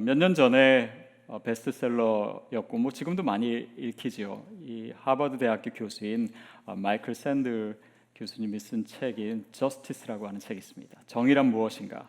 몇 년 전에 어, 베스트셀러였고 뭐 지금도 많이 읽히지요. 이 하버드 대학교 교수인 어, 마이클 샌델 교수님이 쓴 책인 Justice라고 하는 책이 있습니다. 정의란 무엇인가?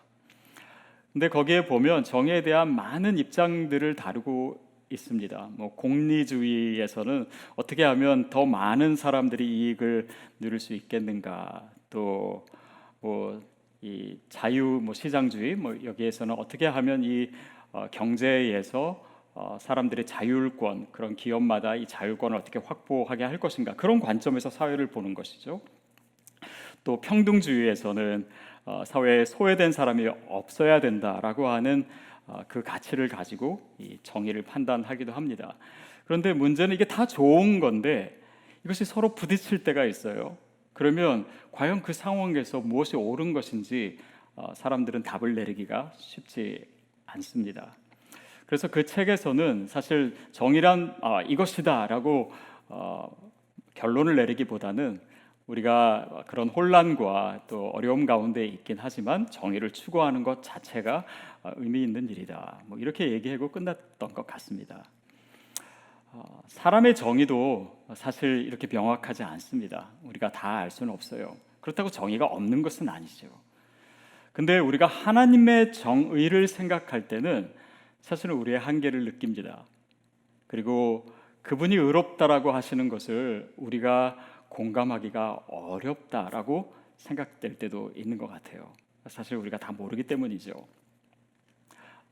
근데 거기에 보면 정의에 대한 많은 입장들을 다루고 있습니다. 뭐 공리주의에서는 어떻게 하면 더 많은 사람들이 이익을 누릴 수 있겠는가? 또 뭐 이 자유 뭐 시장주의 뭐 여기에서는 어떻게 하면 이 어, 경제에서 어, 사람들의 자율권 그런 기업마다 이 자율권을 어떻게 확보하게 할 것인가 그런 관점에서 사회를 보는 것이죠. 또 평등주의에서는 어, 사회에 소외된 사람이 없어야 된다라고 하는 어, 그 가치를 가지고 이 정의를 판단하기도 합니다. 그런데 문제는 이게 다 좋은 건데 이것이 서로 부딪힐 때가 있어요. 그러면 과연 그 상황에서 무엇이 옳은 것인지 어, 사람들은 답을 내리기가 쉽지 않습니다. 그래서 그 책에서는 사실 정의란 아, 이것이다라고 어, 결론을 내리기보다는 우리가 그런 혼란과 또 어려움 가운데 있긴 하지만 정의를 추구하는 것 자체가 어, 의미 있는 일이다. 뭐 이렇게 얘기하고 끝났던 것 같습니다. 어, 사람의 정의도 사실 이렇게 명확하지 않습니다. 우리가 다 알 수는 없어요. 그렇다고 정의가 없는 것은 아니죠. 근데 우리가 하나님의 정의를 생각할 때는 사실은 우리의 한계를 느낍니다. 그리고 그분이 의롭다라고 하시는 것을 우리가 공감하기가 어렵다라고 생각될 때도 있는 것 같아요. 사실 우리가 다 모르기 때문이죠.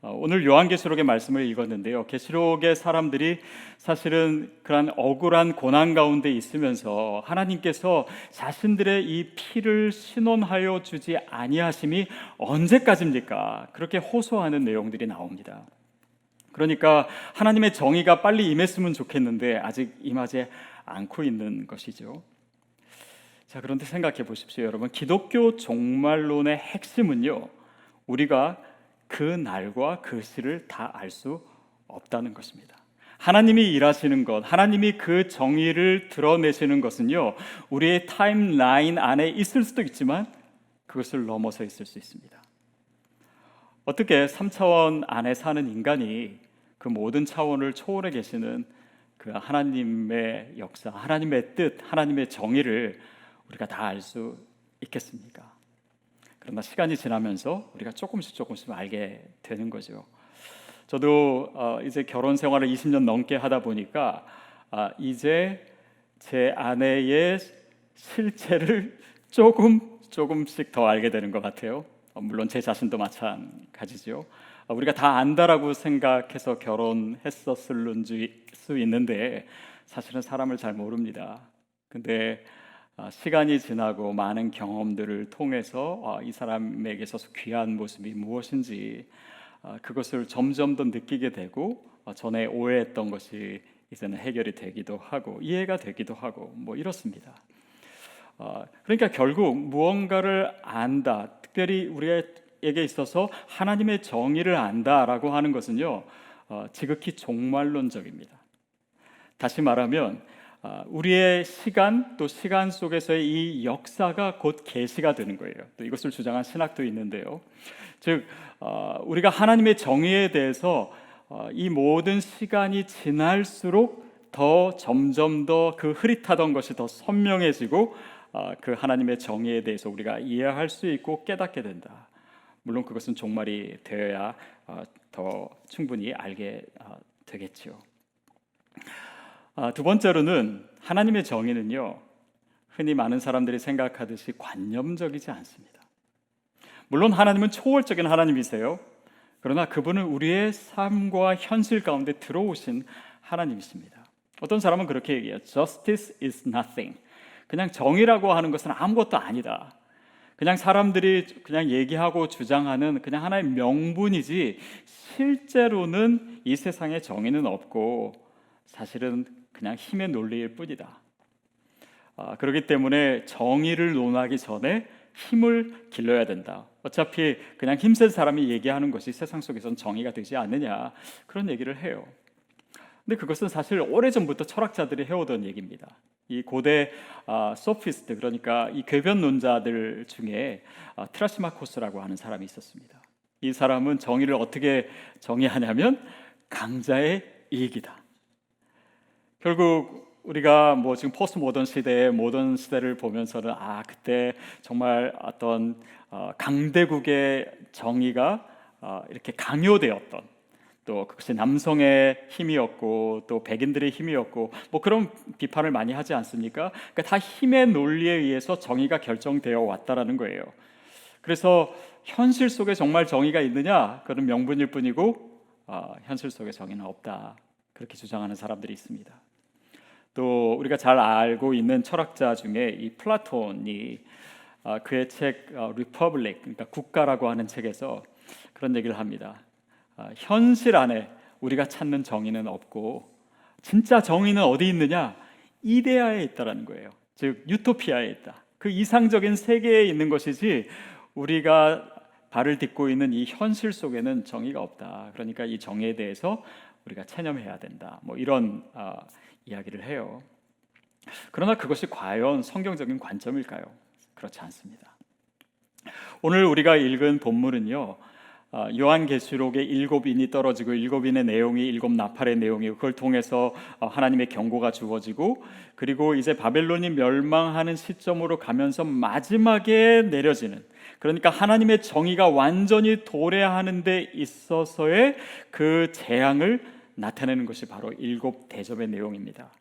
어, 오늘 요한계시록의 말씀을 읽었는데요. 계시록의 사람들이 사실은 그러한 억울한 고난 가운데 있으면서 하나님께서 자신들의 이 피를 신원하여 주지 아니하심이 언제까지입니까? 그렇게 호소하는 내용들이 나옵니다. 그러니까 하나님의 정의가 빨리 임했으면 좋겠는데 아직 임하지 않고 있는 것이죠. 자, 그런데 생각해 보십시오, 여러분. 기독교 종말론의 핵심은요. 우리가 그 날과 그 시를 다 알 수 없다는 것입니다. 하나님이 일하시는 것, 하나님이 그 정의를 드러내시는 것은요, 우리의 타임라인 안에 있을 수도 있지만 그것을 넘어서 있을 수 있습니다. 어떻게 3차원 안에 사는 인간이 그 모든 차원을 초월해 계시는 그 하나님의 역사, 하나님의 뜻, 하나님의 정의를 우리가 다 알 수 있겠습니까? 그러나 시간이 지나면서 우리가 조금씩 조금씩 알게 되는 거죠. 저도 어, 이제 결혼 생활을 20년 넘게 하다 보니까 아, 이제 제 아내의 실체를 조금 조금씩 더 알게 되는 것 같아요. 어, 물론 제 자신도 마찬가지죠. 어, 우리가 다 안다라고 생각해서 결혼했었을 수 있는데 사실은 사람을 잘 모릅니다. 근데 아, 시간이 지나고 많은 경험들을 통해서 아, 이 사람에게서 귀한 모습이 무엇인지 아, 그것을 점점 더 느끼게 되고 전에 오해했던 것이 이제는 해결이 되기도 하고 이해가 되기도 하고 뭐 이렇습니다. 그러니까 결국 무언가를 안다, 특별히 우리에게 있어서 하나님의 정의를 안다라고 하는 것은요 어, 지극히 종말론적입니다. 다시 말하면 아, 우리의 시간 또 시간 속에서의 이 역사가 곧 계시가 되는 거예요. 또 이것을 주장한 신학도 있는데요. 즉 어, 우리가 하나님의 정의에 대해서 어, 이 모든 시간이 지날수록 더 점점 더 그 흐릿하던 것이 더 선명해지고 어, 그 하나님의 정의에 대해서 우리가 이해할 수 있고 깨닫게 된다. 물론 그것은 종말이 되어야 더 충분히 알게 되겠죠. 아, 두 번째로는 하나님의 정의는요 흔히 많은 사람들이 생각하듯이 관념적이지 않습니다. 물론 하나님은 초월적인 하나님이세요. 그러나 그분은 우리의 삶과 현실 가운데 들어오신 하나님이십니다. 어떤 사람은 그렇게 얘기해요. Justice is nothing. 그냥 정의라고 하는 것은 아무것도 아니다. 그냥 사람들이 그냥 얘기하고 주장하는 그냥 하나의 명분이지 실제로는 이 세상에 정의는 없고 사실은 그냥 힘의 논리일 뿐이다. 아, 그렇기 때문에 정의를 논하기 전에 힘을 길러야 된다. 어차피 그냥 힘센 사람이 얘기하는 것이 세상 속에선 정의가 되지 않느냐 그런 얘기를 해요. 근데 그것은 사실 오래전부터 철학자들이 해오던 얘기입니다. 이 고대 아, 소피스트 그러니까 이 궤변론자들 중에 아, 트라시마코스라고 하는 사람이 있었습니다. 이 사람은 정의를 어떻게 정의하냐면 강자의 이익이다. 결국 우리가 뭐 지금 포스트 모던 시대의 모던 시대를 보면서는 아 그때 정말 어떤 어, 강대국의 정의가 어, 이렇게 강요되었던 또 그것이 남성의 힘이었고 또 백인들의 힘이었고 뭐 그런 비판을 많이 하지 않습니까? 그러니까 다 힘의 논리에 의해서 정의가 결정되어 왔다라는 거예요. 그래서 현실 속에 정말 정의가 있느냐? 그런 명분일 뿐이고 어, 현실 속에 정의는 없다. 그렇게 주장하는 사람들이 있습니다. 또 우리가 잘 알고 있는 철학자 중에 이 플라톤이 어, 그의 책 어, Republic 그러니까 국가라고 하는 책에서 그런 얘기를 합니다. 어, 현실 안에 우리가 찾는 정의는 없고 진짜 정의는 어디 있느냐? 이데아에 있다라는 거예요. 즉 유토피아에 있다. 그 이상적인 세계에 있는 것이지 우리가 발을 딛고 있는 이 현실 속에는 정의가 없다. 그러니까 이 정의에 대해서 우리가 체념해야 된다. 뭐 이런 어, 이야기를 해요. 그러나 그것이 과연 성경적인 관점일까요? 그렇지 않습니다. 오늘 우리가 읽은 본문은요. 어, 요한계시록의 일곱 인이 떨어지고 일곱 인의 내용이 일곱 나팔의 내용이고 그걸 통해서 어, 하나님의 경고가 주어지고 그리고 이제 바벨론이 멸망하는 시점으로 가면서 마지막에 내려지는 그러니까 하나님의 정의가 완전히 도래하는 데 있어서의 그 재앙을 나타내는 것이 바로 일곱 대접의 내용입니다.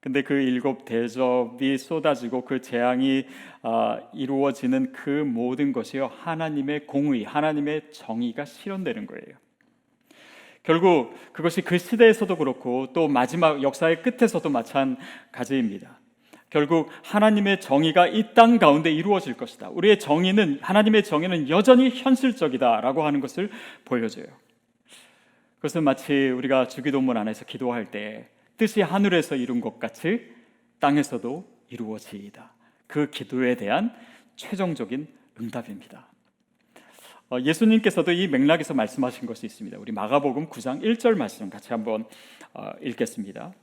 근데 그 일곱 대접이 쏟아지고 그 재앙이 어, 이루어지는 그 모든 것이요 하나님의 공의, 하나님의 정의가 실현되는 거예요. 결국 그것이 그 시대에서도 그렇고 또 마지막 역사의 끝에서도 마찬가지입니다. 결국 하나님의 정의가 이 땅 가운데 이루어질 것이다. 우리의 정의는 하나님의 정의는 여전히 현실적이다라고 하는 것을 보여줘요. 그것은 마치 우리가 주기도문 안에서 기도할 때 뜻이 하늘에서 이룬 것 같이 땅에서도 이루어지이다. 그 기도에 대한 최종적인 응답입니다. 어, 예수님께서도 이 맥락에서 말씀하신 것이 있습니다. 우리 마가복음 9장 1절 말씀 같이 한번 어, 읽겠습니다.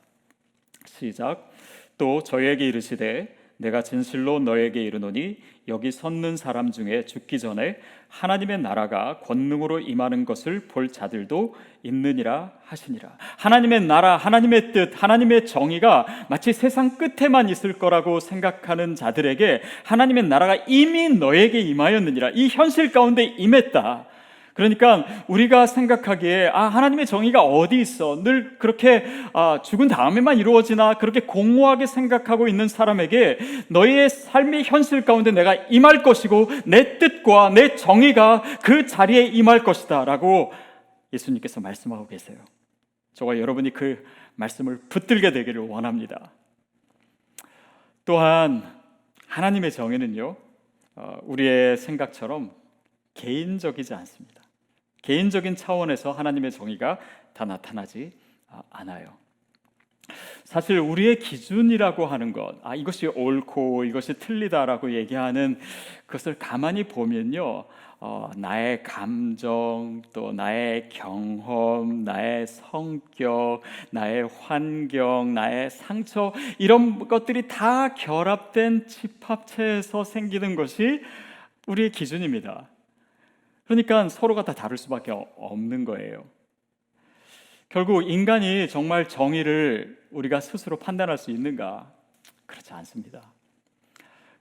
시작. 또 저에게 이르시되 내가 진실로 너에게 이르노니 여기 섰는 사람 중에 죽기 전에 하나님의 나라가 권능으로 임하는 것을 볼 자들도 있느니라 하시니라. 하나님의 나라, 하나님의 뜻, 하나님의 정의가 마치 세상 끝에만 있을 거라고 생각하는 자들에게 하나님의 나라가 이미 너에게 임하였느니라. 이 현실 가운데 임했다. 그러니까 우리가 생각하기에 아 하나님의 정의가 어디 있어 늘 그렇게 아, 죽은 다음에만 이루어지나 그렇게 공허하게 생각하고 있는 사람에게 너희의 삶의 현실 가운데 내가 임할 것이고 내 뜻과 내 정의가 그 자리에 임할 것이다라고 예수님께서 말씀하고 계세요. 저와 여러분이 그 말씀을 붙들게 되기를 원합니다. 또한 하나님의 정의는요 어, 우리의 생각처럼 개인적이지 않습니다. 개인적인 차원에서 하나님의 정의가 다 나타나지 아, 않아요. 사실 우리의 기준이라고 하는 것, 아 이것이 옳고 이것이 틀리다라고 얘기하는 것을 가만히 보면요, 어, 나의 감정, 또 나의 경험, 나의 성격, 나의 환경, 나의 상처 이런 것들이 다 결합된 집합체에서 생기는 것이 우리의 기준입니다. 그러니까 서로가 다 다를 수밖에 없는 거예요. 결국 인간이 정말 정의를 우리가 스스로 판단할 수 있는가? 그렇지 않습니다.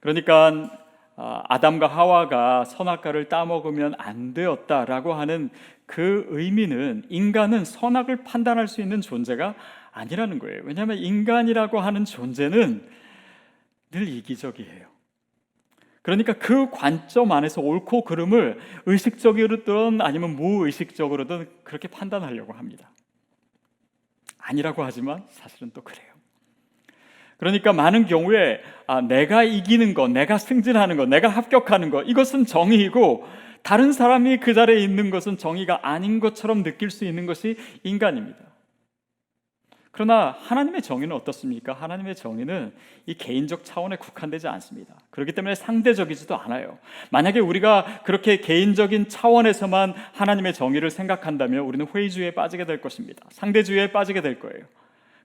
그러니까 아, 아담과 하와가 선악과를 따먹으면 안 되었다라고 하는 그 의미는 인간은 선악을 판단할 수 있는 존재가 아니라는 거예요. 왜냐하면 인간이라고 하는 존재는 늘 이기적이에요. 그러니까 그 관점 안에서 옳고 그름을 의식적으로든 아니면 무의식적으로든 그렇게 판단하려고 합니다. 아니라고 하지만 사실은 또 그래요. 그러니까 많은 경우에 아, 내가 이기는 것, 내가 승진하는 것, 내가 합격하는 것 이것은 정의이고 다른 사람이 그 자리에 있는 것은 정의가 아닌 것처럼 느낄 수 있는 것이 인간입니다. 그러나 하나님의 정의는 어떻습니까? 하나님의 정의는 이 개인적 차원에 국한되지 않습니다. 그렇기 때문에 상대적이지도 않아요. 만약에 우리가 그렇게 개인적인 차원에서만 하나님의 정의를 생각한다면 우리는 회의주의에 빠지게 될 것입니다. 상대주의에 빠지게 될 거예요.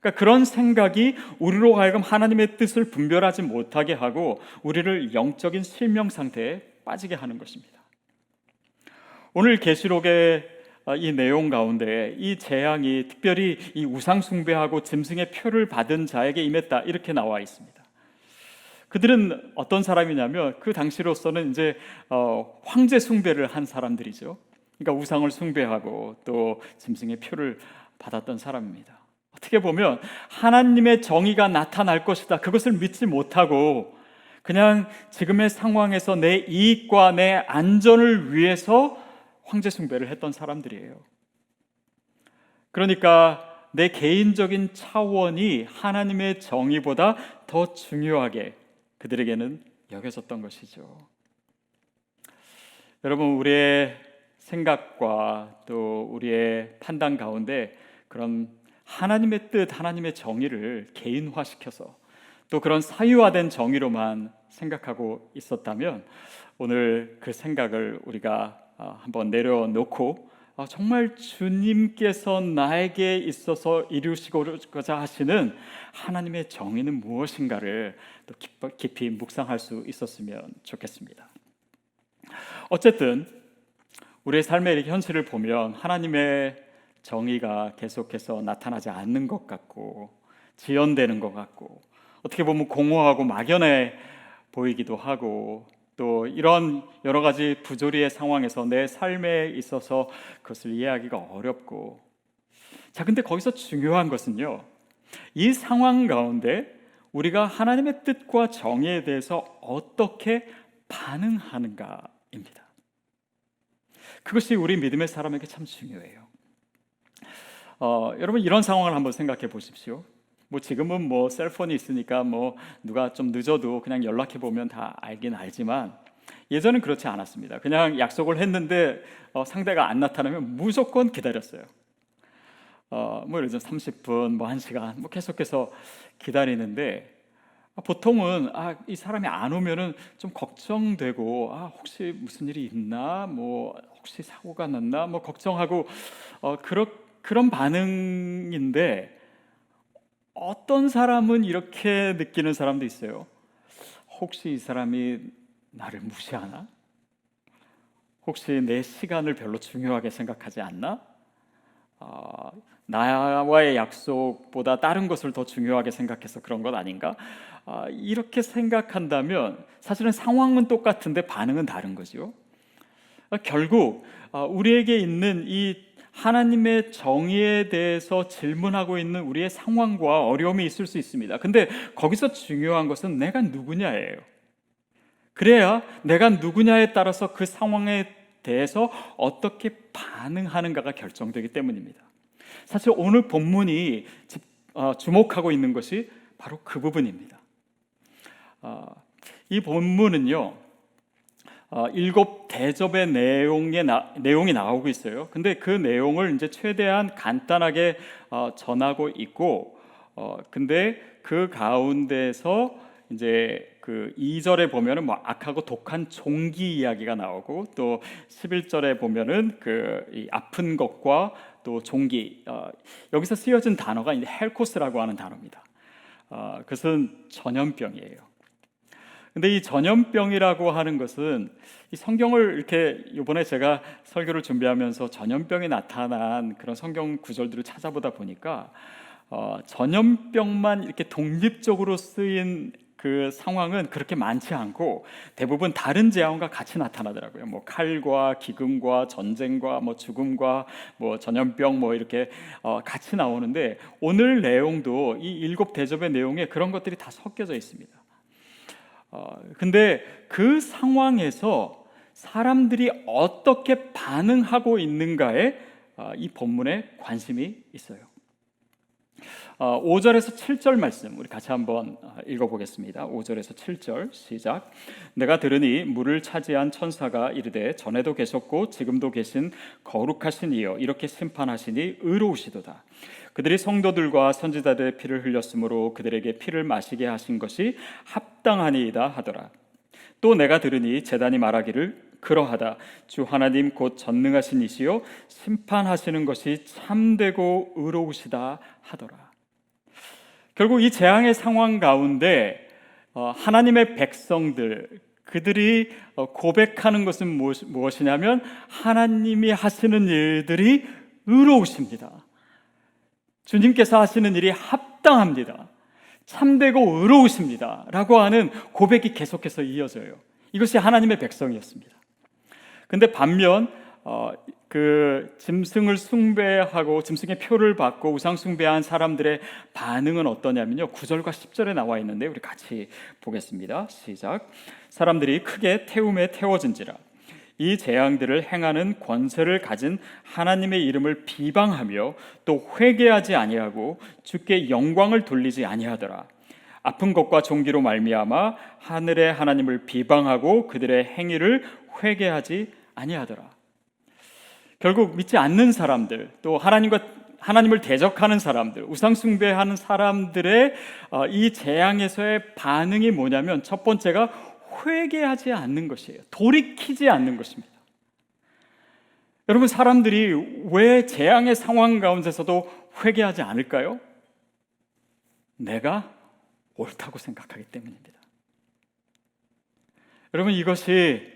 그러니까 그런 생각이 우리로 하여금 하나님의 뜻을 분별하지 못하게 하고 우리를 영적인 실명 상태에 빠지게 하는 것입니다. 오늘 계시록의 아, 이 내용 가운데 이 재앙이 특별히 이 우상 숭배하고 짐승의 표를 받은 자에게 임했다 이렇게 나와 있습니다. 그들은 어떤 사람이냐면 그 당시로서는 이제 어, 황제 숭배를 한 사람들이죠. 그러니까 우상을 숭배하고 또 짐승의 표를 받았던 사람입니다. 어떻게 보면 하나님의 정의가 나타날 것이다. 그것을 믿지 못하고 그냥 지금의 상황에서 내 이익과 내 안전을 위해서 황제 숭배를 했던 사람들이에요. 그러니까 내 개인적인 차원이 하나님의 정의보다 더 중요하게 그들에게는 여겨졌던 것이죠. 여러분 우리의 생각과 또 우리의 판단 가운데 그런 하나님의 뜻, 하나님의 정의를 개인화시켜서 또 그런 사유화된 정의로만 생각하고 있었다면 오늘 그 생각을 우리가 아, 한번 내려놓고 아, 정말 주님께서 나에게 있어서 이루시고자 하시는 하나님의 정의는 무엇인가를 또 깊이 묵상할 수 있었으면 좋겠습니다. 어쨌든 우리의 삶의 현실을 보면 하나님의 정의가 계속해서 나타나지 않는 것 같고 지연되는 것 같고 어떻게 보면 공허하고 막연해 보이기도 하고 또 이런 여러 가지 부조리의 상황에서 내 삶에 있어서 그것을 이해하기가 어렵고 자 근데 거기서 중요한 것은요 이 상황 가운데 우리가 하나님의 뜻과 정의에 대해서 어떻게 반응하는가입니다. 그것이 우리 믿음의 사람에게 참 중요해요. 어, 여러분 이런 상황을 한번 생각해 보십시오. 뭐 지금은 뭐 셀폰이 있으니까 뭐 누가 좀 늦어도 그냥 연락해 보면 다 알긴 알지만 예전은 그렇지 않았습니다. 그냥 약속을 했는데 어, 상대가 안 나타나면 무조건 기다렸어요. 어, 뭐 예를 들어 30분, 뭐 1시간, 뭐 계속해서 기다리는데 아, 보통은 아, 이 사람이 안 오면은 좀 걱정되고 아, 혹시 무슨 일이 있나? 뭐 혹시 사고가 났나? 뭐 걱정하고 어, 그런 그런 반응인데 어떤 사람은 이렇게 느끼는 사람도 있어요. 혹시 이 사람이 나를 무시하나? 혹시 내 시간을 별로 중요하게 생각하지 않나? 어, 나와의 약속보다 다른 것을 더 중요하게 생각해서 그런 것 아닌가? 어, 이렇게 생각한다면 사실은 상황은 똑같은데 반응은 다른 거죠. 어, 결국 어, 우리에게 있는 이 하나님의 정의에 대해서 질문하고 있는 우리의 상황과 어려움이 있을 수 있습니다. 근데 거기서 중요한 것은 내가 누구냐예요. 그래야 내가 누구냐에 따라서 그 상황에 대해서 어떻게 반응하는가가 결정되기 때문입니다. 사실 오늘 본문이 어, 주목하고 있는 것이 바로 그 부분입니다. 어, 이 본문은요, 어, 일곱 대접의 내용의 나, 내용이 나오고 있어요. 근데 그 내용을 이제 최대한 간단하게 어, 전하고 있고, 어, 근데 그 가운데서 이제 그 2절에 보면은 뭐 악하고 독한 종기 이야기가 나오고 또 11절에 보면은 그 아픈 것과 또 종기 어, 여기서 쓰여진 단어가 이제 헬코스라고 하는 단어입니다. 어, 그것은 전염병이에요. 근데 이 전염병이라고 하는 것은 이 성경을 이렇게 이번에 제가 설교를 준비하면서 전염병이 나타난 그런 성경 구절들을 찾아보다 보니까 어, 전염병만 이렇게 독립적으로 쓰인 그 상황은 그렇게 많지 않고 대부분 다른 재앙과 같이 나타나더라고요. 뭐 칼과 기근과 전쟁과 뭐 죽음과 뭐 전염병 뭐 이렇게 어, 같이 나오는데 오늘 내용도 이 일곱 대접의 내용에 그런 것들이 다 섞여져 있습니다. 어, 근데 그 상황에서 사람들이 어떻게 반응하고 있는가에 어, 이 본문에 관심이 있어요. 5절에서 어, 7절 말씀 우리 같이 한번 읽어보겠습니다. 5절에서 7절 시작. 내가 들으니 물을 차지한 천사가 이르되 전에도 계셨고 지금도 계신 거룩하신 이여 이렇게 심판하시니 의로우시도다. 그들이 성도들과 선지자들의 피를 흘렸으므로 그들에게 피를 마시게 하신 것이 합당하니이다 하더라. 또 내가 들으니 제단이 말하기를 그러하다 주 하나님 곧 전능하신 이시요 심판하시는 것이 참되고 의로우시다 하더라. 결국 이 재앙의 상황 가운데 어, 하나님의 백성들 그들이 어, 고백하는 것은 무엇- 무엇이냐면 하나님이 하시는 일들이 의로우십니다. 주님께서 하시는 일이 합당합니다. 참되고 의로우십니다. 라고 하는 고백이 계속해서 이어져요. 이것이 하나님의 백성이었습니다. 근데 반면 어, 그 짐승을 숭배하고 짐승의 표를 받고 우상 숭배한 사람들의 반응은 어떠냐면요. 9절과 10절에 나와 있는데 우리 같이 보겠습니다. 시작. 사람들이 크게 태움에 태워진지라 이 재앙들을 행하는 권세를 가진 하나님의 이름을 비방하며 또 회개하지 아니하고 주께 영광을 돌리지 아니하더라. 아픈 것과 종기로 말미암아 하늘의 하나님을 비방하고 그들의 행위를 회개하지 아니하더라. 결국 믿지 않는 사람들, 또 하나님과 하나님을 대적하는 사람들, 우상 숭배하는 사람들의 어, 이 재앙에서의 반응이 뭐냐면 첫 번째가 회개하지 않는 것이에요. 돌이키지 않는 것입니다. 여러분 사람들이 왜 재앙의 상황 가운데서도 회개하지 않을까요? 내가 옳다고 생각하기 때문입니다. 여러분 이것이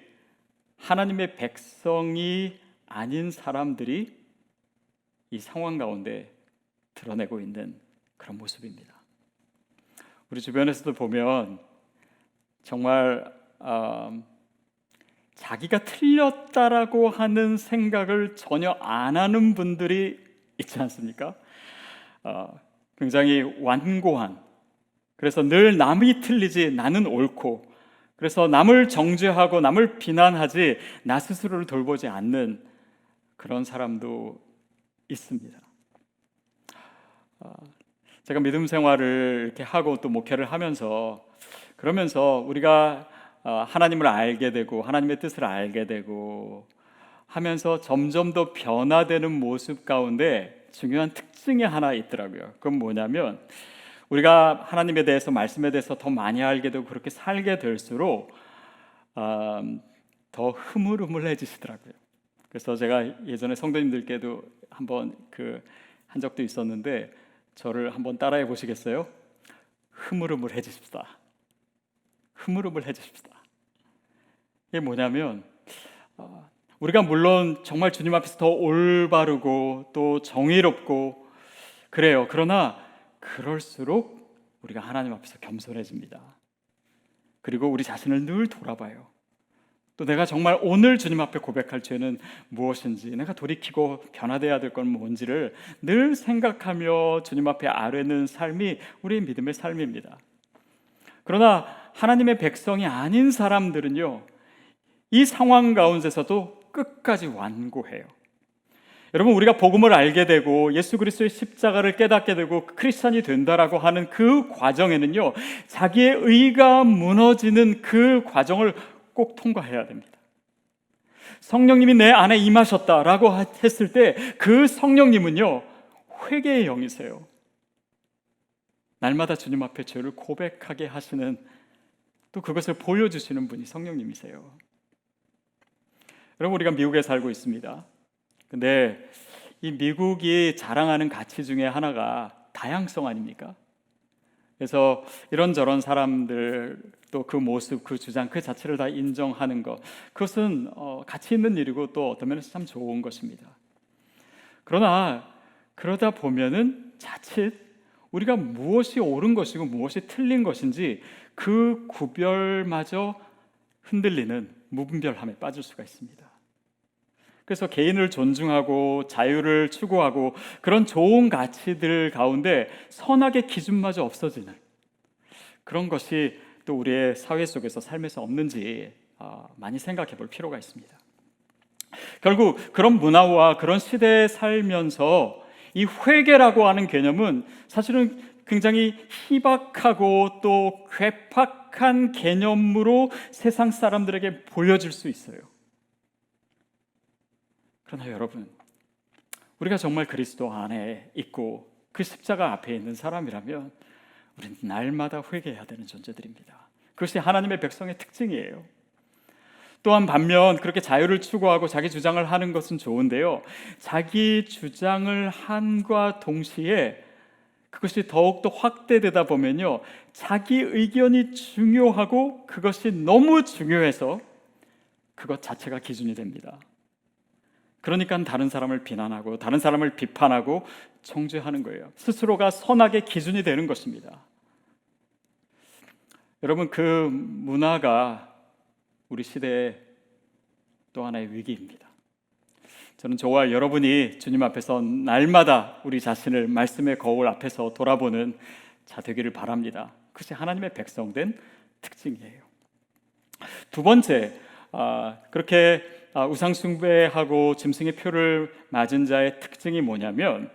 하나님의 백성이 아닌 사람들이 이 상황 가운데 드러내고 있는 그런 모습입니다. 우리 주변에서도 보면 정말 어, 자기가 틀렸다라고 하는 생각을 전혀 안 하는 분들이 있지 않습니까? 어, 굉장히 완고한 그래서 늘 남이 틀리지 나는 옳고 그래서 남을 정죄하고 남을 비난하지 나 스스로를 돌보지 않는 그런 사람도 있습니다. 어, 제가 믿음 생활을 이렇게 하고 또 목회를 하면서 그러면서 우리가 어, 하나님을 알게 되고 하나님의 뜻을 알게 되고 하면서 점점 더 변화되는 모습 가운데 중요한 특징이 하나 있더라고요. 그건 뭐냐면 우리가 하나님에 대해서 말씀에 대해서 더 많이 알게 되고 그렇게 살게 될수록 음, 더 흐물흐물해지시더라고요. 그래서 제가 예전에 성도님들께도 한번 그 한 적도 있었는데 저를 한번 따라해 보시겠어요? 흐물흐물해지십시다. 흐물흐물해지십시다. 이게 뭐냐면 어, 우리가 물론 정말 주님 앞에서 더 올바르고 또 정의롭고 그래요. 그러나 그럴수록 우리가 하나님 앞에서 겸손해집니다. 그리고 우리 자신을 늘 돌아봐요. 또 내가 정말 오늘 주님 앞에 고백할 죄는 무엇인지, 내가 돌이키고 변화돼야 될 건 뭔지를 늘 생각하며 주님 앞에 아뢰는 삶이 우리의 믿음의 삶입니다. 그러나 하나님의 백성이 아닌 사람들은요, 이 상황 가운데서도 끝까지 완고해요. 여러분 우리가 복음을 알게 되고 예수 그리스도의 십자가를 깨닫게 되고 크리스천이 된다라고 하는 그 과정에는요 자기의 의가 무너지는 그 과정을 꼭 통과해야 됩니다. 성령님이 내 안에 임하셨다라고 했을 때 그 성령님은요 회개의 영이세요. 날마다 주님 앞에 죄를 고백하게 하시는 또 그것을 보여주시는 분이 성령님이세요. 여러분 우리가 미국에 살고 있습니다. 근데 이 미국이 자랑하는 가치 중에 하나가 다양성 아닙니까? 그래서 이런저런 사람들 또 그 모습, 그 주장, 그 자체를 다 인정하는 것 그것은 어, 가치 있는 일이고 또 어떤 면에서 참 좋은 것입니다. 그러나 그러다 보면은 자칫 우리가 무엇이 옳은 것이고 무엇이 틀린 것인지 그 구별마저 흔들리는 무분별함에 빠질 수가 있습니다. 그래서 개인을 존중하고 자유를 추구하고 그런 좋은 가치들 가운데 선악의 기준마저 없어지는 그런 것이 또 우리의 사회 속에서 삶에서 없는지 어, 많이 생각해 볼 필요가 있습니다. 결국 그런 문화와 그런 시대에 살면서 이 회개라고 하는 개념은 사실은 굉장히 희박하고 또 괴팍한 개념으로 세상 사람들에게 보여질 수 있어요. 그러나 여러분, 우리가 정말 그리스도 안에 있고 그 십자가 앞에 있는 사람이라면 우리는 날마다 회개해야 되는 존재들입니다. 그것이 하나님의 백성의 특징이에요. 또한 반면 그렇게 자유를 추구하고 자기 주장을 하는 것은 좋은데요. 자기 주장을 한과 동시에 그것이 더욱더 확대되다 보면요. 자기 의견이 중요하고 그것이 너무 중요해서 그것 자체가 기준이 됩니다. 그러니까 다른 사람을 비난하고 다른 사람을 비판하고 정죄하는 거예요. 스스로가 선악의 기준이 되는 것입니다. 여러분 그 문화가 우리 시대의 또 하나의 위기입니다. 저는 저와 여러분이 주님 앞에서 날마다 우리 자신을 말씀의 거울 앞에서 돌아보는 자 되기를 바랍니다. 그것이 하나님의 백성된 특징이에요. 두 번째, 아, 그렇게 아, 우상 숭배하고 짐승의 표를 맞은 자의 특징이 뭐냐면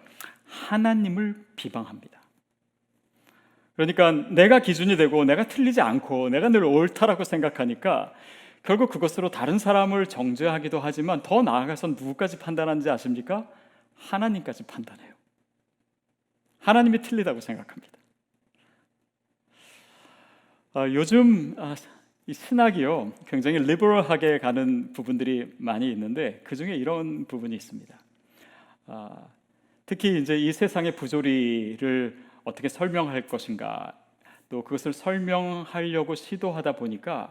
하나님을 비방합니다. 그러니까 내가 기준이 되고 내가 틀리지 않고 내가 늘 옳다라고 생각하니까 결국 그것으로 다른 사람을 정죄하기도 하지만 더 나아가서 누구까지 판단하는지 아십니까? 하나님까지 판단해요. 하나님이 틀리다고 생각합니다. 아, 요즘 아, 이 신학이요 굉장히 리버럴하게 가는 부분들이 많이 있는데 그 중에 이런 부분이 있습니다. 아, 특히 이제 이 세상의 부조리를 어떻게 설명할 것인가 또 그것을 설명하려고 시도하다 보니까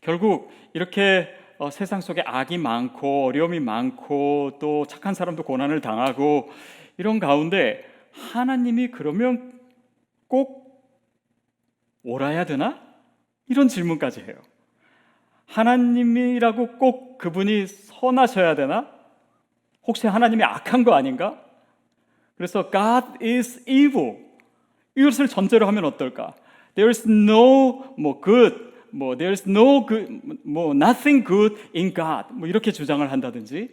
결국 이렇게 어, 세상 속에 악이 많고 어려움이 많고 또 착한 사람도 고난을 당하고 이런 가운데 하나님이 그러면 꼭 옳아야 되나? 이런 질문까지 해요. 하나님이라고 꼭 그분이 선하셔야 되나? 혹시 하나님이 악한 거 아닌가? 그래서 God is evil. 이것을 전제로 하면 어떨까? There is no 뭐 good, 뭐 there is no good, 뭐 nothing good in God. 뭐 이렇게 주장을 한다든지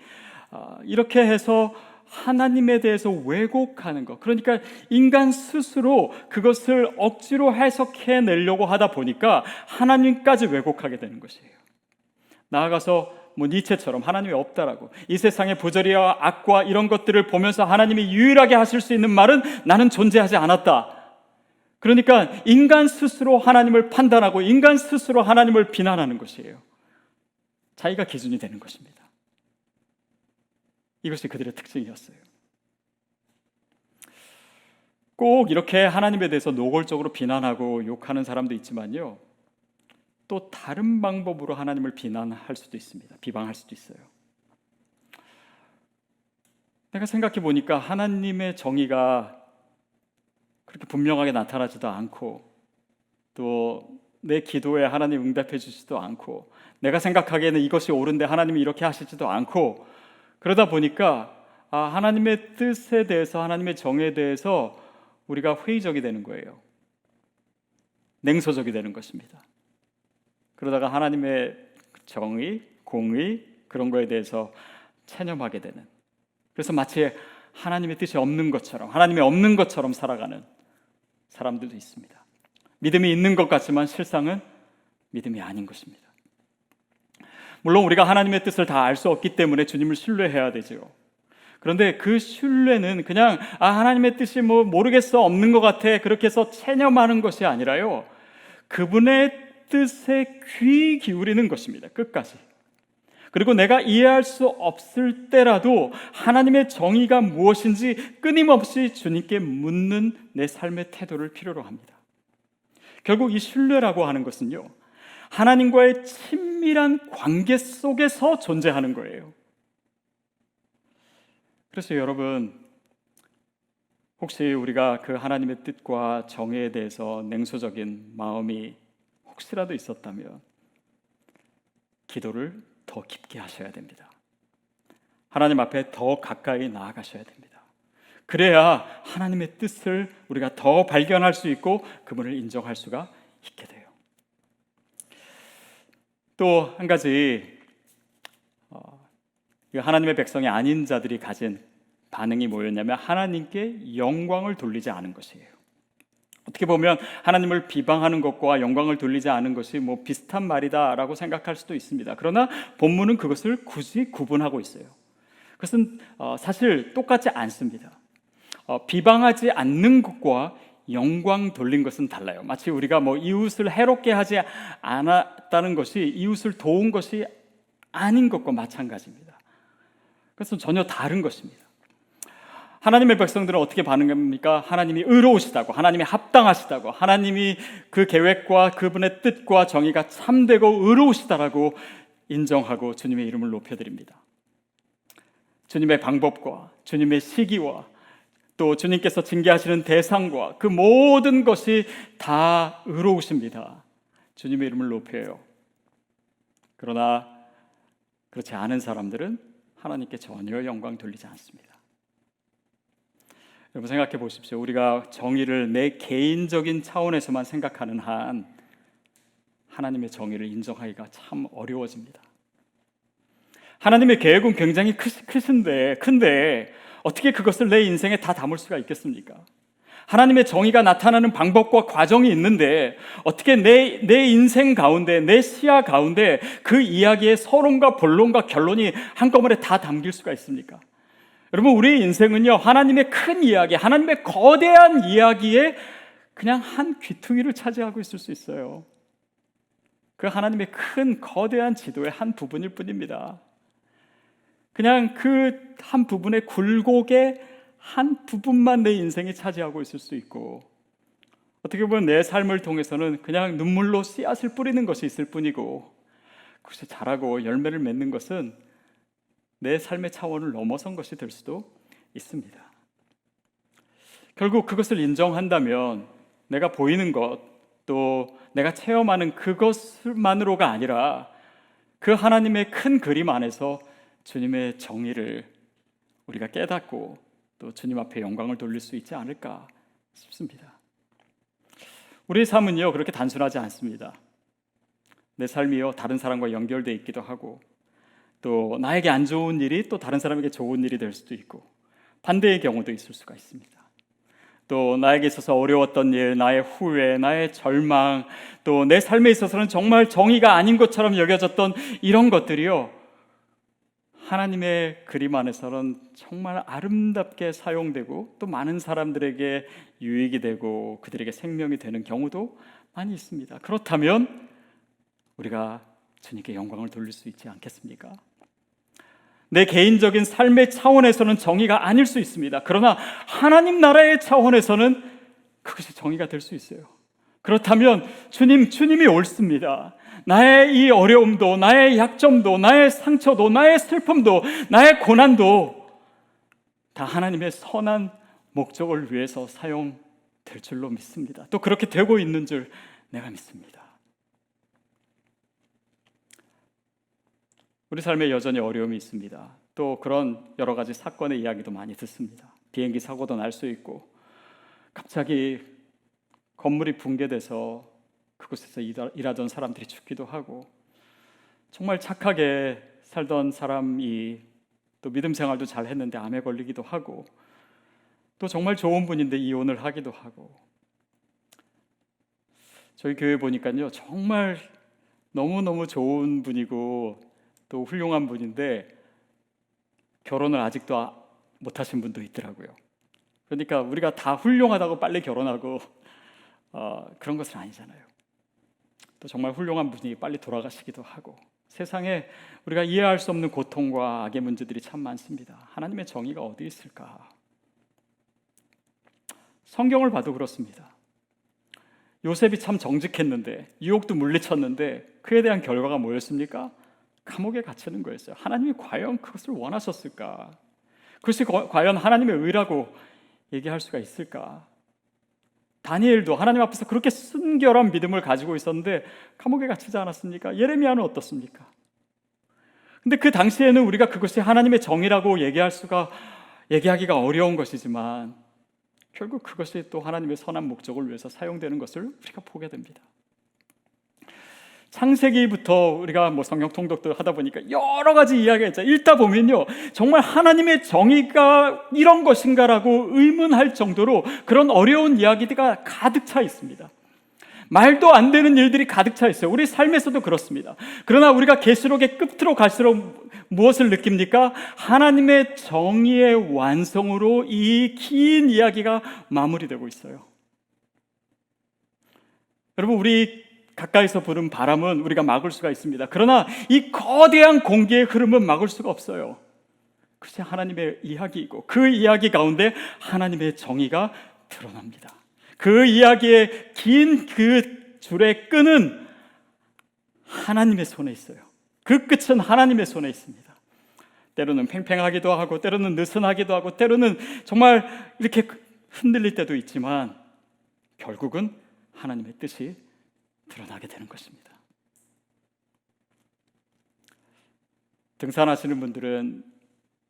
아, 이렇게 해서 하나님에 대해서 왜곡하는 것. 그러니까 인간 스스로 그것을 억지로 해석해 내려고 하다 보니까 하나님까지 왜곡하게 되는 것이에요. 나아가서 뭐 니체처럼 하나님이 없다라고 이 세상의 부조리와 악과 이런 것들을 보면서 하나님이 유일하게 하실 수 있는 말은 나는 존재하지 않았다. 그러니까 인간 스스로 하나님을 판단하고 인간 스스로 하나님을 비난하는 것이에요. 자기가 기준이 되는 것입니다. 이것이 그들의 특징이었어요. 꼭 이렇게 하나님에 대해서 노골적으로 비난하고 욕하는 사람도 있지만요. 또 다른 방법으로 하나님을 비난할 수도 있습니다. 비방할 수도 있어요. 내가 생각해 보니까 하나님의 정의가 그렇게 분명하게 나타나지도 않고 또 내 기도에 하나님 응답해 주지도 않고 내가 생각하기에는 이것이 옳은데 하나님이 이렇게 하시지도 않고 그러다 보니까 아, 하나님의 뜻에 대해서 하나님의 정에 대해서 우리가 회의적이 되는 거예요. 냉소적이 되는 것입니다. 그러다가 하나님의 정의, 공의 그런 거에 대해서 체념하게 되는. 그래서 마치 하나님의 뜻이 없는 것처럼 하나님이 없는 것처럼 살아가는 사람들도 있습니다. 믿음이 있는 것 같지만 실상은 믿음이 아닌 것입니다. 물론 우리가 하나님의 뜻을 다 알 수 없기 때문에 주님을 신뢰해야 되죠. 그런데 그 신뢰는 그냥 아 하나님의 뜻이 뭐 모르겠어 없는 것 같아 그렇게 해서 체념하는 것이 아니라요. 그분의 뜻에 귀 기울이는 것입니다. 끝까지. 그리고 내가 이해할 수 없을 때라도 하나님의 정의가 무엇인지 끊임없이 주님께 묻는 내 삶의 태도를 필요로 합니다. 결국 이 신뢰라고 하는 것은요. 하나님과의 친밀한 관계 속에서 존재하는 거예요. 그래서 여러분, 혹시 우리가 그 하나님의 뜻과 정의에 대해서 냉소적인 마음이 혹시라도 있었다면 기도를 더 깊게 하셔야 됩니다. 하나님 앞에 더 가까이 나아가셔야 됩니다. 그래야 하나님의 뜻을 우리가 더 발견할 수 있고 그분을 인정할 수가 있게 돼요. 또 한 가지 어, 하나님의 백성이 아닌 자들이 가진 반응이 뭐였냐면 하나님께 영광을 돌리지 않은 것이에요. 어떻게 보면 하나님을 비방하는 것과 영광을 돌리지 않은 것이 뭐 비슷한 말이다라고 생각할 수도 있습니다. 그러나 본문은 그것을 굳이 구분하고 있어요. 그것은 어, 사실 똑같지 않습니다. 어, 비방하지 않는 것과 영광 돌린 것은 달라요. 마치 우리가 뭐 이웃을 해롭게 하지 않았다는 것이 이웃을 도운 것이 아닌 것과 마찬가지입니다. 그래서 전혀 다른 것입니다. 하나님의 백성들은 어떻게 반응합니까? 하나님이 의로우시다고, 하나님이 합당하시다고, 하나님이 그 계획과 그분의 뜻과 정의가 참되고 의로우시다라고 인정하고 주님의 이름을 높여드립니다. 주님의 방법과 주님의 시기와 또 주님께서 징계하시는 대상과 그 모든 것이 다 의로우십니다. 주님의 이름을 높여요. 그러나 그렇지 않은 사람들은 하나님께 전혀 영광 돌리지 않습니다. 여러분 생각해 보십시오. 우리가 정의를 내 개인적인 차원에서만 생각하는 한 하나님의 정의를 인정하기가 참 어려워집니다. 하나님의 계획은 굉장히 크신데 큰데 어떻게 그것을 내 인생에 다 담을 수가 있겠습니까? 하나님의 정의가 나타나는 방법과 과정이 있는데 어떻게 내, 내 인생 가운데, 내 시야 가운데 그 이야기의 서론과 본론과 결론이 한꺼번에 다 담길 수가 있습니까? 여러분, 우리 인생은요, 하나님의 큰 이야기, 하나님의 거대한 이야기에 그냥 한 귀퉁이를 차지하고 있을 수 있어요. 그 하나님의 큰 거대한 지도의 한 부분일 뿐입니다. 그냥 그 한 부분의 굴곡의 한 부분만 내 인생이 차지하고 있을 수 있고 어떻게 보면 내 삶을 통해서는 그냥 눈물로 씨앗을 뿌리는 것이 있을 뿐이고 그것이 자라고 열매를 맺는 것은 내 삶의 차원을 넘어선 것이 될 수도 있습니다. 결국 그것을 인정한다면 내가 보이는 것, 또 내가 체험하는 그것만으로가 아니라 그 하나님의 큰 그림 안에서 주님의 정의를 우리가 깨닫고 또 주님 앞에 영광을 돌릴 수 있지 않을까 싶습니다. 우리의 삶은요 그렇게 단순하지 않습니다. 내 삶이요 다른 사람과 연결돼 있기도 하고 또 나에게 안 좋은 일이 또 다른 사람에게 좋은 일이 될 수도 있고 반대의 경우도 있을 수가 있습니다. 또 나에게 있어서 어려웠던 일, 나의 후회, 나의 절망, 또 내 삶에 있어서는 정말 정의가 아닌 것처럼 여겨졌던 이런 것들이요. 하나님의 그림 안에서는 정말 아름답게 사용되고 또 많은 사람들에게 유익이 되고 그들에게 생명이 되는 경우도 많이 있습니다. 그렇다면 우리가 주님께 영광을 돌릴 수 있지 않겠습니까? 내 개인적인 삶의 차원에서는 정의가 아닐 수 있습니다. 그러나 하나님 나라의 차원에서는 그것이 정의가 될 수 있어요. 그렇다면 주님, 주님이 옳습니다. 나의 이 어려움도, 나의 약점도, 나의 상처도, 나의 슬픔도, 나의 고난도 다 하나님의 선한 목적을 위해서 사용될 줄로 믿습니다. 또 그렇게 되고 있는 줄 내가 믿습니다. 우리 삶에 여전히 어려움이 있습니다. 또 그런 여러 가지 사건의 이야기도 많이 듣습니다. 비행기 사고도 날 수 있고 갑자기 건물이 붕괴돼서 그곳에서 일하던 사람들이 죽기도 하고 정말 착하게 살던 사람이 또 믿음 생활도 잘 했는데 암에 걸리기도 하고 또 정말 좋은 분인데 이혼을 하기도 하고 저희 교회 보니까요 정말 너무너무 좋은 분이고 또 훌륭한 분인데 결혼을 아직도 못 하신 분도 있더라고요. 그러니까 우리가 다 훌륭하다고 빨리 결혼하고 어, 그런 것은 아니잖아요. 또 정말 훌륭한 분이 빨리 돌아가시기도 하고 세상에 우리가 이해할 수 없는 고통과 악의 문제들이 참 많습니다. 하나님의 정의가 어디 있을까? 성경을 봐도 그렇습니다. 요셉이 참 정직했는데 유혹도 물리쳤는데 그에 대한 결과가 뭐였습니까? 감옥에 갇히는 거였어요. 하나님이 과연 그것을 원하셨을까? 그것이 과연 하나님의 의라고 얘기할 수가 있을까? 다니엘도 하나님 앞에서 그렇게 순결한 믿음을 가지고 있었는데 감옥에 갇히지 않았습니까? 예레미야는 어떻습니까? 근데 그 당시에는 우리가 그것이 하나님의 정의라고 얘기할 수가 얘기하기가 어려운 것이지만 결국 그것이 또 하나님의 선한 목적을 위해서 사용되는 것을 우리가 보게 됩니다. 창세기부터 우리가 뭐 성경 통독도 하다 보니까 여러 가지 이야기가 있죠. 읽다 보면요. 정말 하나님의 정의가 이런 것인가라고 의문할 정도로 그런 어려운 이야기가 가득 차 있습니다. 말도 안 되는 일들이 가득 차 있어요. 우리 삶에서도 그렇습니다. 그러나 우리가 계시록의 끝으로 갈수록 무엇을 느낍니까? 하나님의 정의의 완성으로 이 긴 이야기가 마무리되고 있어요. 여러분 우리 가까이서 부는 바람은 우리가 막을 수가 있습니다. 그러나 이 거대한 공기의 흐름은 막을 수가 없어요. 그것이 하나님의 이야기이고 그 이야기 가운데 하나님의 정의가 드러납니다. 그 이야기의 긴 그 줄의 끈은 하나님의 손에 있어요. 그 끝은 하나님의 손에 있습니다. 때로는 팽팽하기도 하고, 때로는 느슨하기도 하고, 때로는 정말 이렇게 흔들릴 때도 있지만, 결국은 하나님의 뜻이 드러나게 되는 것입니다. 등산하시는 분들은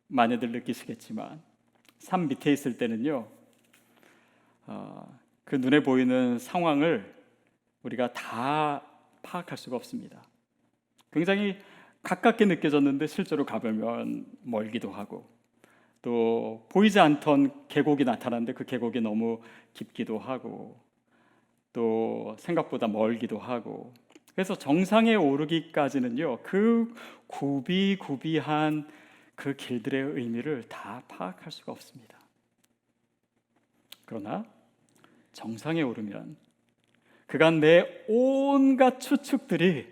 많이들 느끼시겠지만, 산 밑에 있을 때는요, 어, 그 눈에 보이는 상황을 우리가 다 파악할 수가 없습니다. 굉장히 가깝게 느껴졌는데 실제로 가보면 멀기도 하고 또 보이지 않던 계곡이 나타났는데 그 계곡이 너무 깊기도 하고 또 생각보다 멀기도 하고 그래서 정상에 오르기까지는요 그 구비구비한 그 길들의 의미를 다 파악할 수가 없습니다. 그러나 정상에 오르면 그간 내 온갖 추측들이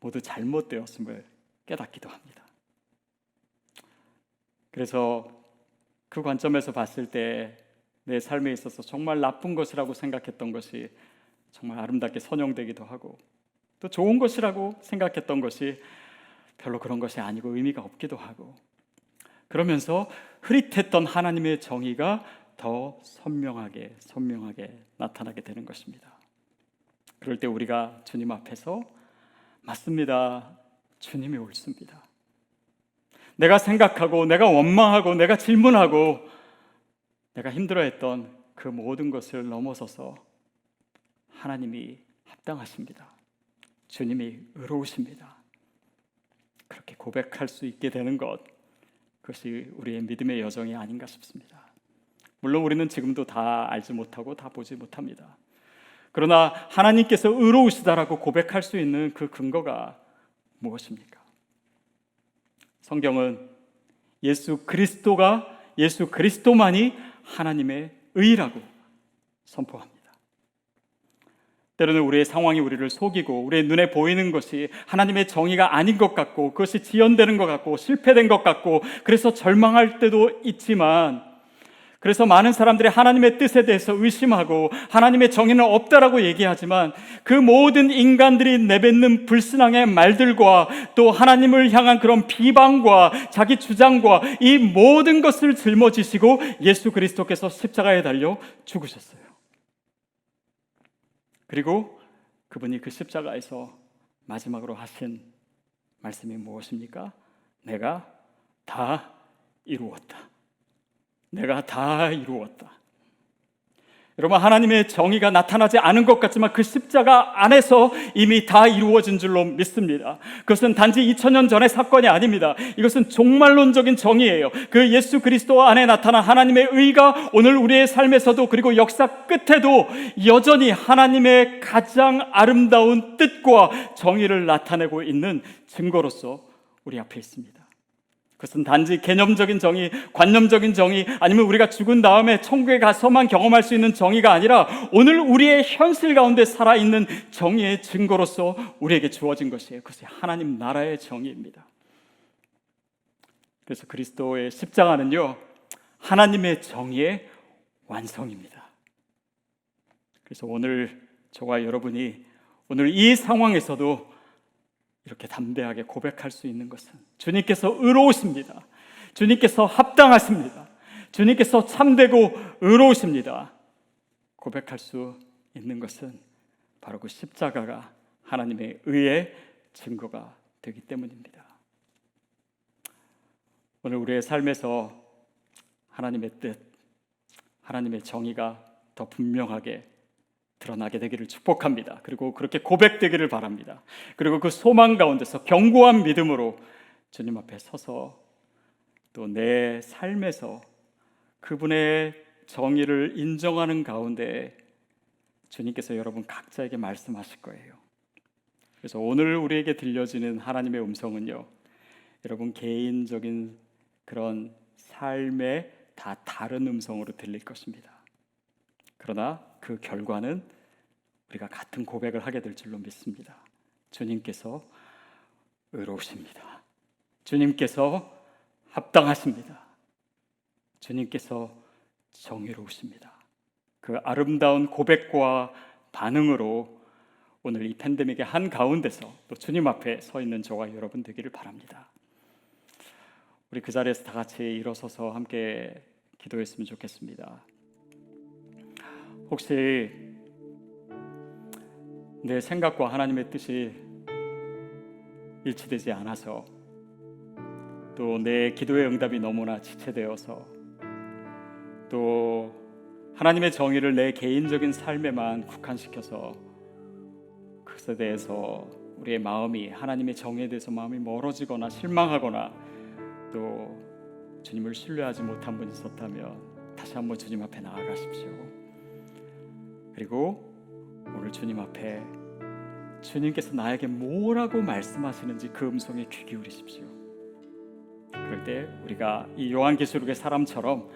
모두 잘못되었음을 깨닫기도 합니다. 그래서 그 관점에서 봤을 때 내 삶에 있어서 정말 나쁜 것이라고 생각했던 것이 정말 아름답게 선용되기도 하고 또 좋은 것이라고 생각했던 것이 별로 그런 것이 아니고 의미가 없기도 하고 그러면서 흐릿했던 하나님의 정의가 더 선명하게 선명하게 나타나게 되는 것입니다. 그럴 때 우리가 주님 앞에서 맞습니다. 주님이 옳습니다. 내가 생각하고 내가 원망하고 내가 질문하고 내가 힘들어했던 그 모든 것을 넘어서서 하나님이 합당하십니다. 주님이 의로우십니다. 그렇게 고백할 수 있게 되는 것 그것이 우리의 믿음의 여정이 아닌가 싶습니다. 물론 우리는 지금도 다 알지 못하고 다 보지 못합니다. 그러나 하나님께서 의로우시다라고 고백할 수 있는 그 근거가 무엇입니까? 성경은 예수 그리스도가 예수 그리스도만이 하나님의 의라고 선포합니다. 때로는 우리의 상황이 우리를 속이고 우리의 눈에 보이는 것이 하나님의 정의가 아닌 것 같고 그것이 지연되는 것 같고 실패된 것 같고 그래서 절망할 때도 있지만 그래서 많은 사람들이 하나님의 뜻에 대해서 의심하고 하나님의 정의는 없다라고 얘기하지만 그 모든 인간들이 내뱉는 불신앙의 말들과 또 하나님을 향한 그런 비방과 자기 주장과 이 모든 것을 짊어지시고 예수 그리스도께서 십자가에 달려 죽으셨어요. 그리고 그분이 그 십자가에서 마지막으로 하신 말씀이 무엇입니까? 내가 다 이루었다. 내가 다 이루었다. 여러분 하나님의 정의가 나타나지 않은 것 같지만 그 십자가 안에서 이미 다 이루어진 줄로 믿습니다. 그것은 단지 2000년 전의 사건이 아닙니다. 이것은 종말론적인 정의예요. 그 예수 그리스도 안에 나타난 하나님의 의가 오늘 우리의 삶에서도 그리고 역사 끝에도 여전히 하나님의 가장 아름다운 뜻과 정의를 나타내고 있는 증거로서 우리 앞에 있습니다. 그것은 단지 개념적인 정의, 관념적인 정의, 아니면 우리가 죽은 다음에 천국에 가서만 경험할 수 있는 정의가 아니라 오늘 우리의 현실 가운데 살아있는 정의의 증거로서 우리에게 주어진 것이에요. 그것이 하나님 나라의 정의입니다. 그래서 그리스도의 십자가는요, 하나님의 정의의 완성입니다. 그래서 오늘 저와 여러분이 오늘 이 상황에서도 이렇게 담대하게 고백할 수 있는 것은 주님께서 의로우십니다. 주님께서 합당하십니다. 주님께서 참되고 의로우십니다. 고백할 수 있는 것은 바로 그 십자가가 하나님의 의의 증거가 되기 때문입니다. 오늘 우리의 삶에서 하나님의 뜻, 하나님의 정의가 더 분명하게 드러나게 되기를 축복합니다. 그리고 그렇게 고백되기를 바랍니다. 그리고 그 소망 가운데서 견고한 믿음으로 주님 앞에 서서 또 내 삶에서 그분의 정의를 인정하는 가운데 주님께서 여러분 각자에게 말씀하실 거예요. 그래서 오늘 우리에게 들려지는 하나님의 음성은요. 여러분 개인적인 그런 삶에 다 다른 음성으로 들릴 것입니다. 그러나 그 결과는 우리가 같은 고백을 하게 될 줄로 믿습니다. 주님께서 의로우십니다. 주님께서 합당하십니다. 주님께서 정의로우십니다. 그 아름다운 고백과 반응으로 오늘 이 팬데믹의 한 가운데서 또 주님 앞에 서 있는 저와 여러분 되기를 바랍니다. 우리 그 자리에서 다 같이 일어서서 함께 기도했으면 좋겠습니다. 혹시 내 생각과 하나님의 뜻이 일치되지 않아서 또 내 기도의 응답이 너무나 지체되어서 또 하나님의 정의를 내 개인적인 삶에만 국한시켜서 그것에 대해서 우리의 마음이 하나님의 정의에 대해서 마음이 멀어지거나 실망하거나 또 주님을 신뢰하지 못한 분이 있었다면 다시 한번 주님 앞에 나아가십시오. 그리고 오늘 주님 앞에 주님께서 나에게 뭐라고 말씀하시는지 그 음성에 귀 기울이십시오. 그럴 때 우리가 이 요한계시록의 사람처럼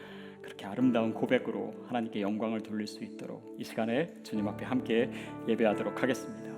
그렇게 아름다운 고백으로 하나님께 영광을 돌릴 수 있도록 이 시간에 주님 앞에 함께 예배하도록 하겠습니다.